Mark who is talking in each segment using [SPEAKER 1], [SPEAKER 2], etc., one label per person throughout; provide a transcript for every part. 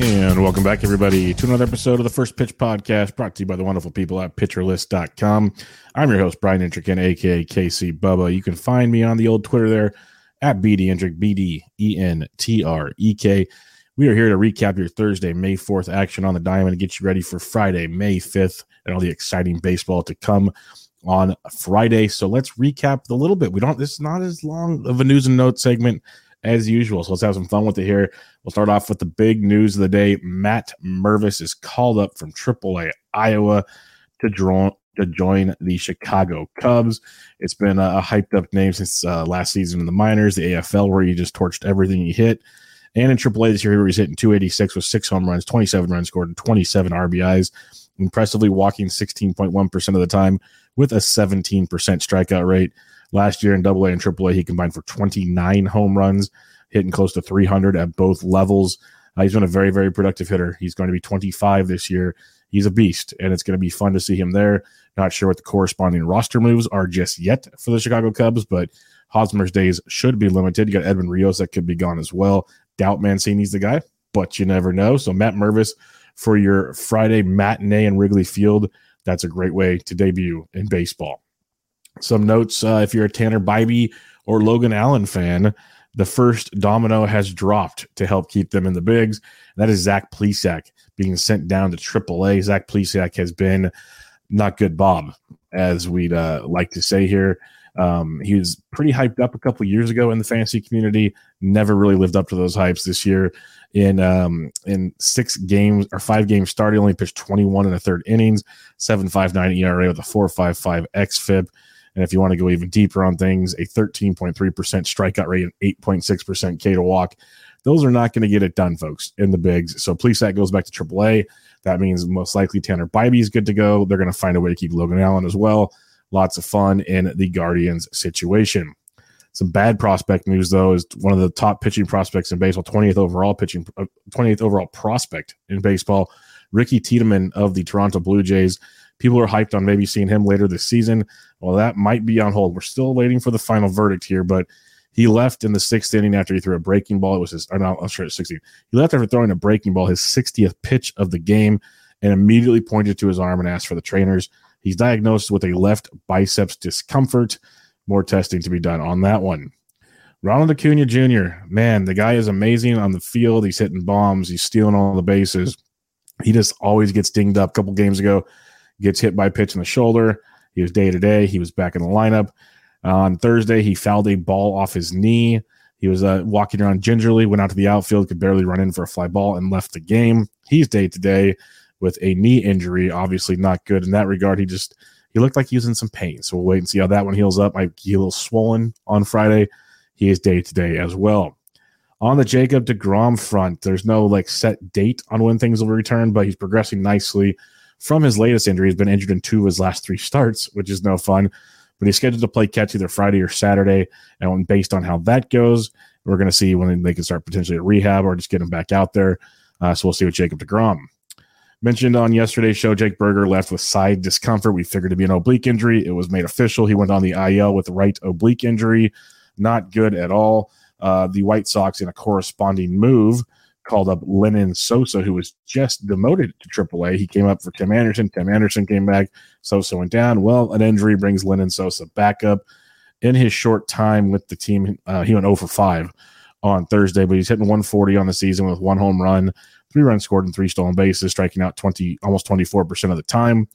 [SPEAKER 1] And welcome back, everybody, to another episode of the First Pitch Podcast, brought to you by the wonderful people at PitcherList.com. I'm your host, Brian Entrekin, aka KC Bubba. You can find me on the old Twitter there at BD Entrek, B D E N T R E K. We are here to recap your Thursday, May 4th action on the diamond and get you ready for Friday, May 5th, and all the exciting baseball to come on Friday. So let's recap a little bit. We don't, this is not as long of a news and notes segment as usual. So let's have some fun with it here. We'll start off with the big news of the day. Matt Mervis is called up from AAA Iowa to draw to join the Chicago Cubs. It's been a, hyped up name since uh, last season in the minors, the AFL, where he just torched everything he hit. And in AAA this year, he was hitting 286 with six home runs, 27 runs scored, and 27 RBIs. Impressively walking 16.1% of the time with a 17% strikeout rate. Last year in Double A AA and AAA, he combined for 29 home runs, hitting close to 300 at both levels. Uh, he's been a very, very productive hitter. He's going to be 25 this year. He's a beast, and it's going to be fun to see him there. Not sure what the corresponding roster moves are just yet for the Chicago Cubs, but Hosmer's days should be limited. You got Edwin Rios that could be gone as well. Doubt Mancini's the guy, but you never know. So Matt Mervis for your Friday matinee in Wrigley Field. That's a great way to debut in baseball. Some notes uh, if you're a Tanner Bibee or Logan Allen fan, the first domino has dropped to help keep them in the bigs. That is Zach Plesac being sent down to AAA. Zach Plesac has been not good, Bob, as we'd uh, like to say here. Um, he was pretty hyped up a couple years ago in the fantasy community. Never really lived up to those hypes this year. In um, in six games or five games started, only pitched 21 in the third innings, 7.59 ERA with a 4.55 xFIP. And if you want to go even deeper on things, a 13.3% strikeout rate and 8.6% K to walk. Those are not going to get it done, folks, in the bigs. So Plesac goes back to AAA. That means most likely Tanner Bibee is good to go. They're going to find a way to keep Logan Allen as well. Lots of fun in the Guardians situation. Some bad prospect news though is one of the top pitching prospects in baseball, 20th overall pitching, uh, 20th overall prospect in baseball, Ricky Tiedemann of the Toronto Blue Jays. People are hyped on maybe seeing him later this season. Well, that might be on hold. We're still waiting for the final verdict here, but he left in the sixth inning after he threw a breaking ball. It was his, uh, I'm not sure, 16. He left after throwing a breaking ball, his 60th pitch of the game, and immediately pointed to his arm and asked for the trainers. He's diagnosed with a left biceps discomfort. More testing to be done on that one. Ronald Acuna Jr., man, the guy is amazing on the field. He's hitting bombs, he's stealing all the bases. He just always gets dinged up. A couple games ago, gets hit by a pitch in the shoulder. He was day to day. He was back in the lineup. Uh, on Thursday, he fouled a ball off his knee. He was uh, walking around gingerly, went out to the outfield, could barely run in for a fly ball, and left the game. He's day to day with a knee injury. Obviously, not good in that regard. He just he looked like he was in some pain. So we'll wait and see how that one heals up. Might be a little swollen on Friday. He is day to day as well. On the Jacob DeGrom front, there's no like set date on when things will return, but he's progressing nicely from his latest injury. He's been injured in two of his last three starts, which is no fun. But he's scheduled to play catch either Friday or Saturday. And based on how that goes, we're going to see when they can start potentially a rehab or just get him back out there. Uh, so we'll see with Jacob DeGrom. Mentioned on yesterday's show, Jake Burger left with side discomfort. We figured to be an oblique injury. It was made official. He went on the IL with right oblique injury. Not good at all. Uh, the White Sox, in a corresponding move, called up Lenyn Sosa, who was just demoted to AAA. He came up for Tim Anderson. Tim Anderson came back. Sosa went down. Well, an injury brings Lenyn Sosa back up. In his short time with the team, uh, he went 0 for 5 on Thursday, but he's hitting 140 on the season with one home run, three runs scored, and three stolen bases, striking out 20, almost 24% of the time.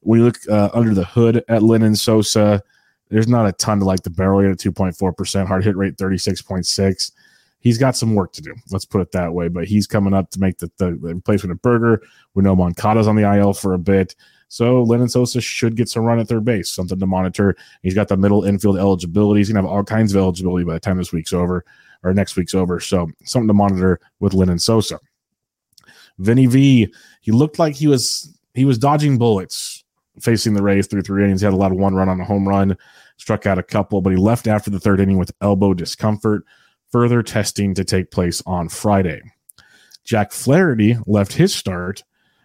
[SPEAKER 1] When you look uh, under the hood at Lenyn Sosa, there's not a ton to like the barrel rate at 2.4%, hard hit rate 36.6. He's got some work to do. Let's put it that way. But he's coming up to make the, the, the replacement of Burger. We know Moncada's on the IL for a bit. So Lenyn Sosa should get some run at third base, something to monitor. He's got the middle infield eligibility. He's going to have all kinds of eligibility by the time this week's over or next week's over. So something to monitor with Lenyn Sosa. Vinny V, he looked like he was he was dodging bullets facing the Rays through three innings. He had a lot of one run on a home run, struck out a couple, but he left after the third inning with elbow discomfort. Further testing to take place on Friday. Jack Flaherty left his start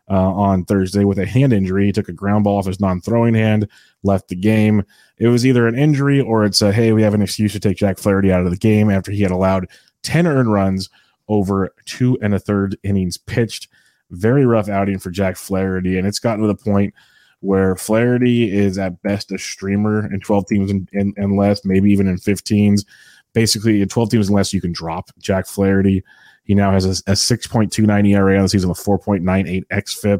[SPEAKER 1] uh, on Thursday with a hand injury. He took a ground ball off his non throwing hand, left the game. It was either an injury or it's a hey, we have an excuse to take Jack Flaherty out of the game after he had allowed 10 earned runs over two and a third innings pitched. Very rough outing for Jack Flaherty. And it's gotten to the point where Flaherty is at best a streamer in 12 teams and, and, and less, maybe even in 15s. Basically, in 12 teams and less, you can drop Jack Flaherty. He now has a, a 6.29 ERA on the season with 4.98 xFIP.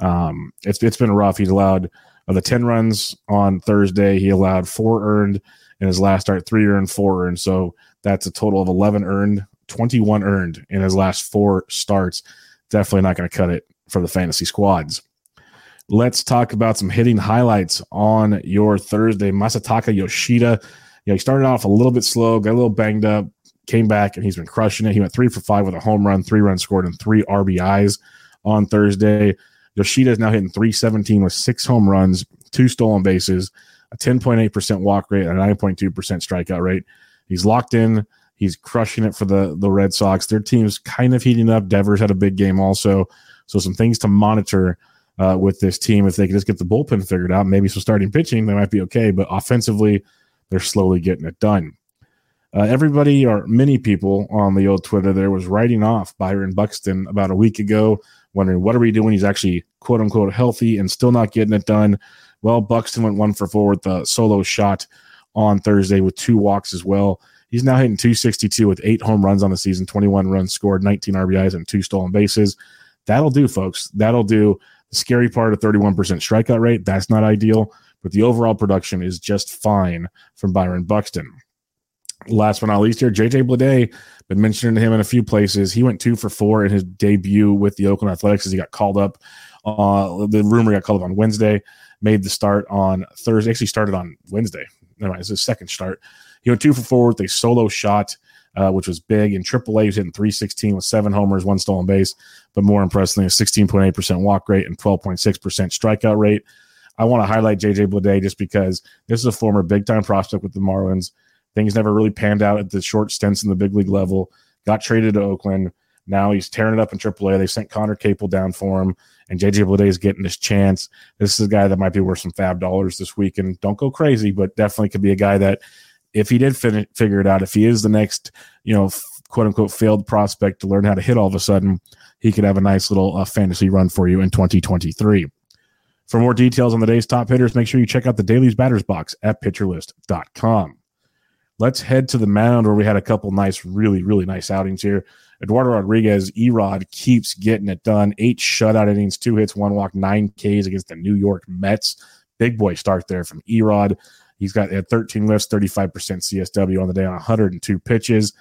[SPEAKER 1] Um, it's it's been rough. He's allowed the 10 runs on Thursday. He allowed four earned in his last start, three earned, four earned. So that's a total of 11 earned 21 earned in his last four starts. Definitely not going to cut it for the fantasy squads. Let's talk about some hitting highlights on your Thursday. Masataka Yoshida. Yeah, he started off a little bit slow, got a little banged up, came back, and he's been crushing it. He went three for five with a home run, three runs scored, and three RBIs on Thursday. Yoshida is now hitting 317 with six home runs, two stolen bases, a 10.8% walk rate, and a 9.2% strikeout rate. He's locked in He's crushing it for the the Red Sox. Their team's kind of heating up. Devers had a big game also, so some things to monitor uh, with this team. If they can just get the bullpen figured out, maybe some starting pitching, they might be okay. But offensively, they're slowly getting it done. Uh, everybody or many people on the old Twitter there was writing off Byron Buxton about a week ago, wondering what are we doing? He's actually quote unquote healthy and still not getting it done. Well, Buxton went one for four with the solo shot on Thursday with two walks as well. He's now hitting 262 with eight home runs on the season, 21 runs scored, 19 RBIs, and two stolen bases. That'll do, folks. That'll do. The scary part of 31% strikeout rate, that's not ideal, but the overall production is just fine from Byron Buxton. Last but not least here, JJ Bleday, been mentioning him in a few places. He went two for four in his debut with the Oakland Athletics as he got called up. Uh, the rumor got called up on Wednesday, made the start on Thursday. Actually started on Wednesday. Never mind, it's his second start. He went two for four with a solo shot, uh, which was big. In AAA, he was hitting 316 with seven homers, one stolen base, but more impressively, a 16.8% walk rate and 12.6% strikeout rate. I want to highlight JJ Bleday just because this is a former big time prospect with the Marlins. Things never really panned out at the short stints in the big league level. Got traded to Oakland. Now he's tearing it up in AAA. They sent Conner Capel down for him, and JJ Bleday is getting his chance. This is a guy that might be worth some fab dollars this week. And don't go crazy, but definitely could be a guy that if he did fin- figure it out, if he is the next, you know, quote unquote failed prospect to learn how to hit all of a sudden, he could have a nice little uh, fantasy run for you in 2023. For more details on the day's top hitters, make sure you check out the Daily's Batters Box at pitcherlist.com. Let's head to the mound where we had a couple nice, really, really nice outings here. Eduardo Rodriguez, Erod keeps getting it done. Eight shutout innings, two hits, one walk, nine Ks against the New York Mets. Big boy start there from Erod. He's got at 13 whiffs, 35% CSW on the day on 102 pitches.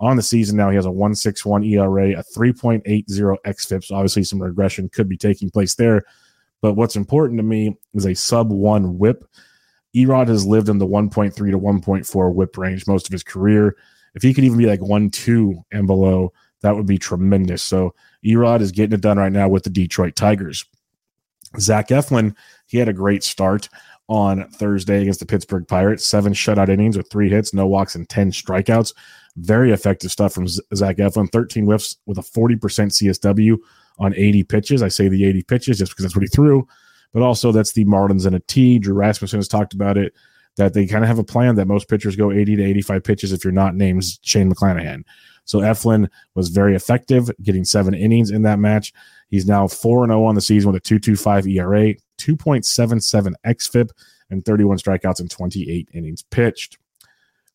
[SPEAKER 1] On the season now, he has a 161 ERA, a 3.80 XFIP. So obviously, some regression could be taking place there. But what's important to me is a sub one whip. Erod has lived in the 1.3 to 1.4 whip range most of his career. If he could even be like 1 2 and below, that would be tremendous. So Erod is getting it done right now with the Detroit Tigers. Zach Eflin, he had a great start on Thursday against the Pittsburgh Pirates. Seven shutout innings with three hits, no walks, and 10 strikeouts. Very effective stuff from Zach Eflin. 13 whiffs with a 40% CSW on 80 pitches. I say the 80 pitches just because that's what he threw, but also that's the Marlins and a T. Drew Rasmussen has talked about it that they kind of have a plan that most pitchers go 80 to 85 pitches if you're not named Shane McClanahan. So Eflin was very effective, getting seven innings in that match. He's now 4 0 on the season with a 2.25 ERA, 2.77 xFIP, and 31 strikeouts in 28 innings pitched.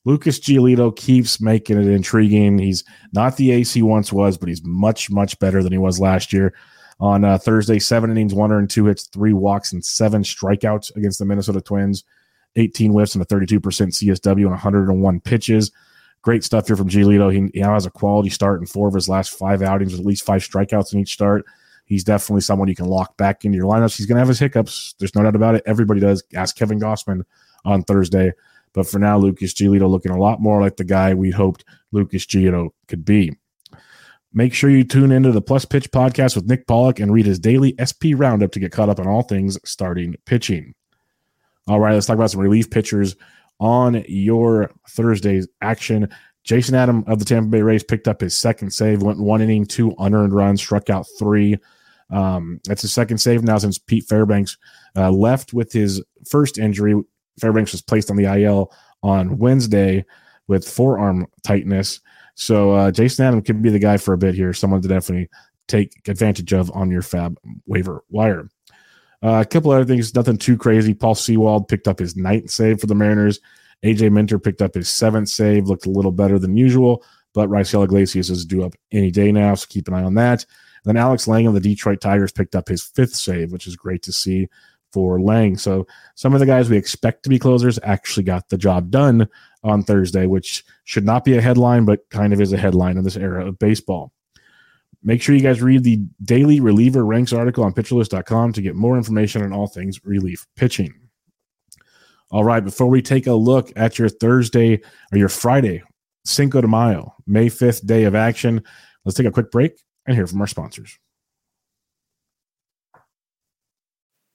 [SPEAKER 1] Lucas Giolito keeps making it intriguing. He's not the ace he once was, but he's much, much better than he was last year. On uh, Thursday, seven innings, one earned, two hits, three walks, and seven strikeouts against the Minnesota Twins. 18 whiffs and a 32% CSW and 101 pitches. Great stuff here from Giolito. He, he now has a quality start in four of his last five outings with at least five strikeouts in each start. He's definitely someone you can lock back into your lineups. He's going to have his hiccups. There's no doubt about it. Everybody does. Ask Kevin Gausman on Thursday. But for now, Lucas Giolito looking a lot more like the guy we hoped Lucas Giolito could be. Make sure you tune into the Plus Pitch podcast with Nick Pollack and read his daily SP roundup to get caught up on all things starting pitching. All right, let's talk about some relief pitchers on your Thursday's action. Jason Adam of the Tampa Bay Rays picked up his second save, went one inning, two unearned runs, struck out three. Um, that's his second save now since Pete Fairbanks uh, left with his first injury. Fairbanks was placed on the IL on Wednesday with forearm tightness. So uh, Jason Adam could be the guy for a bit here, someone to definitely take advantage of on your fab waiver wire. Uh, a couple other things, nothing too crazy. Paul Sewald picked up his ninth save for the Mariners. AJ Minter picked up his seventh save, looked a little better than usual, but Raisel Iglesias is due up any day now, so keep an eye on that. And then Alex Lange of the Detroit Tigers picked up his fifth save, which is great to see for Lang. So some of the guys we expect to be closers actually got the job done on Thursday, which should not be a headline, but kind of is a headline in this era of baseball. Make sure you guys read the daily reliever ranks article on pitcherlist.com to get more information on all things relief pitching. All right, before we take a look at your Thursday or your Friday, Cinco de Mayo, May 5th day of action, let's take a quick break and hear from our sponsors.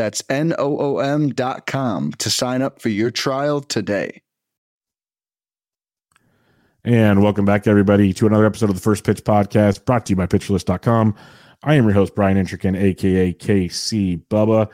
[SPEAKER 2] That's N O O M dot com to sign up for your trial today.
[SPEAKER 1] And welcome back, everybody, to another episode of the First Pitch Podcast brought to you by PitcherList.com. I am your host, Brian Entrekin, aka KC Bubba.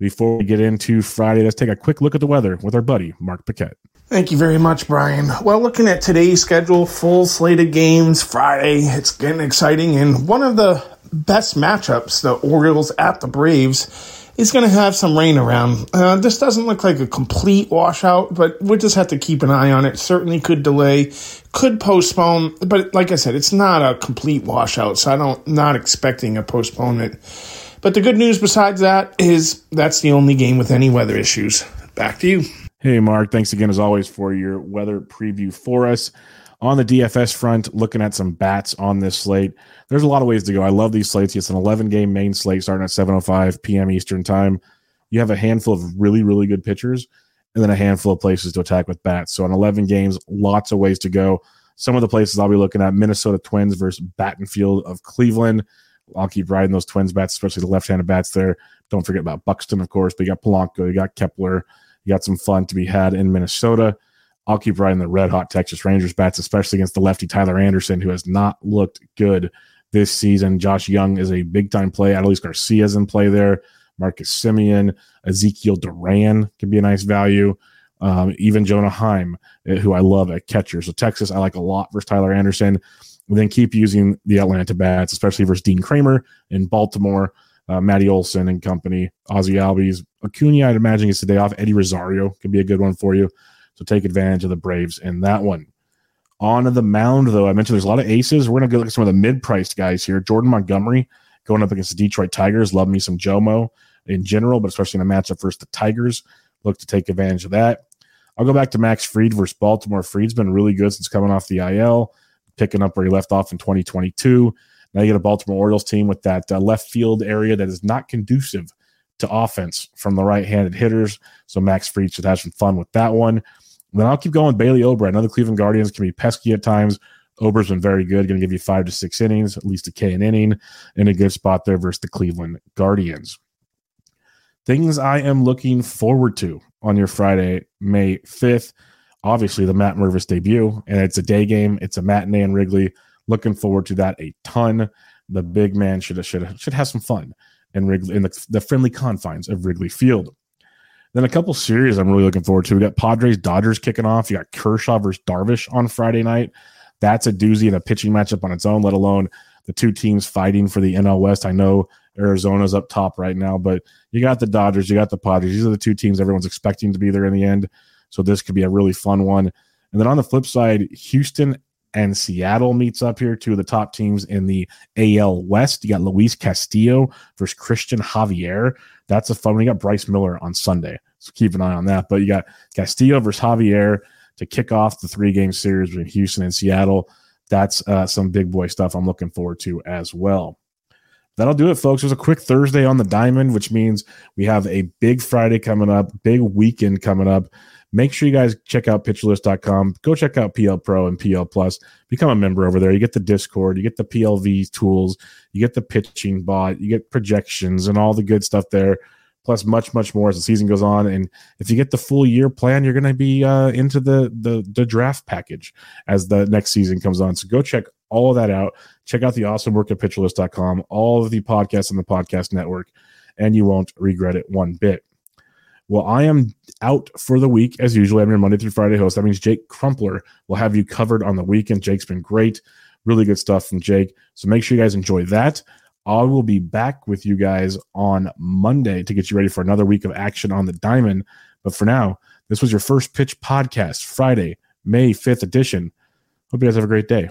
[SPEAKER 1] Before we get into Friday, let's take a quick look at the weather with our buddy, Mark Paquette.
[SPEAKER 3] Thank you very much, Brian. Well, looking at today's schedule, full slate of games Friday, it's getting exciting. And one of the best matchups, the Orioles at the Braves, is going to have some rain around. Uh, this doesn't look like a complete washout, but we'll just have to keep an eye on it. Certainly could delay, could postpone, but like I said, it's not a complete washout, so I don't not expecting a postponement. But the good news besides that is that's the only game with any weather issues. Back to you.
[SPEAKER 1] Hey, Mark. Thanks again, as always, for your weather preview for us. On the DFS front, looking at some bats on this slate, there's a lot of ways to go. I love these slates. It's an 11 game main slate starting at 7:05 p.m. Eastern time. You have a handful of really, really good pitchers, and then a handful of places to attack with bats. So on 11 games, lots of ways to go. Some of the places I'll be looking at: Minnesota Twins versus Battenfield of Cleveland. I'll keep riding those Twins bats, especially the left-handed bats there. Don't forget about Buxton, of course. But you got Polanco, you got Kepler, you got some fun to be had in Minnesota. I'll keep riding the red hot Texas Rangers bats, especially against the lefty Tyler Anderson, who has not looked good this season. Josh Jung is a big time play. Adolis Garcia's in play there. Marcus Semien, Ezekiel Duran can be a nice value. Um, even Jonah Heim, eh, who I love at catcher. So Texas, I like a lot versus Tyler Anderson. And then keep using the Atlanta bats, especially versus Dean Kremer in Baltimore, uh, Matty Olson and company, Ozzie Albies. Acuna, I'd imagine, is today off. Eddie Rosario could be a good one for you. So take advantage of the Braves in that one. On the mound, though, I mentioned there's a lot of aces. We're going to go look at some of the mid-priced guys here. Jordan Montgomery going up against the Detroit Tigers. Love me some Jomo in general, but especially in a matchup versus the Tigers. Look to take advantage of that. I'll go back to Max Fried versus Baltimore. Fried's been really good since coming off the IL, picking up where he left off in 2022. Now you get a Baltimore Orioles team with that uh, left field area that is not conducive to offense from the right handed hitters. So Max Fried should have some fun with that one. Then I'll keep going Bailey Ober. I know the Cleveland Guardians can be pesky at times. Ober's been very good, going to give you five to six innings, at least a K an inning, in a good spot there versus the Cleveland Guardians. Things I am looking forward to on your Friday, May 5th. Obviously, the Matt Mervis debut, and it's a day game. It's a matinee in Wrigley. Looking forward to that a ton. The big man should should should have some fun in Wrigley in the, the friendly confines of Wrigley Field. Then a couple series I'm really looking forward to. We got Padres Dodgers kicking off. You got Kershaw versus Darvish on Friday night. That's a doozy and a pitching matchup on its own, let alone the two teams fighting for the NL West. I know Arizona's up top right now, but you got the Dodgers, you got the Padres. These are the two teams everyone's expecting to be there in the end. So this could be a really fun one. And then on the flip side, Houston and Seattle meets up here, two of the top teams in the AL West. You got Luis Castillo versus Cristian Javier. That's a fun one. You got Bryce Miller on Sunday. So keep an eye on that. But you got Castillo versus Javier to kick off the three game series between Houston and Seattle. That's uh, some big boy stuff I'm looking forward to as well. That'll do it, folks. It was a quick Thursday on the diamond, which means we have a big Friday coming up, big weekend coming up. Make sure you guys check out pitcherlist.com. Go check out PL Pro and PL Plus. Become a member over there. You get the Discord, you get the PLV tools, you get the pitching bot, you get projections and all the good stuff there. Plus, much, much more as the season goes on. And if you get the full year plan, you're going to be uh, into the, the the draft package as the next season comes on. So go check all of that out. Check out the awesome work at pitcherlist.com, all of the podcasts on the podcast network, and you won't regret it one bit. Well, I am out for the week as usual. I'm your Monday through Friday host. That means Jake Crumpler will have you covered on the weekend. Jake's been great. Really good stuff from Jake. So make sure you guys enjoy that. I will be back with you guys on Monday to get you ready for another week of action on the diamond. But for now, this was your first pitch podcast, Friday, May 5th edition. Hope you guys have a great day.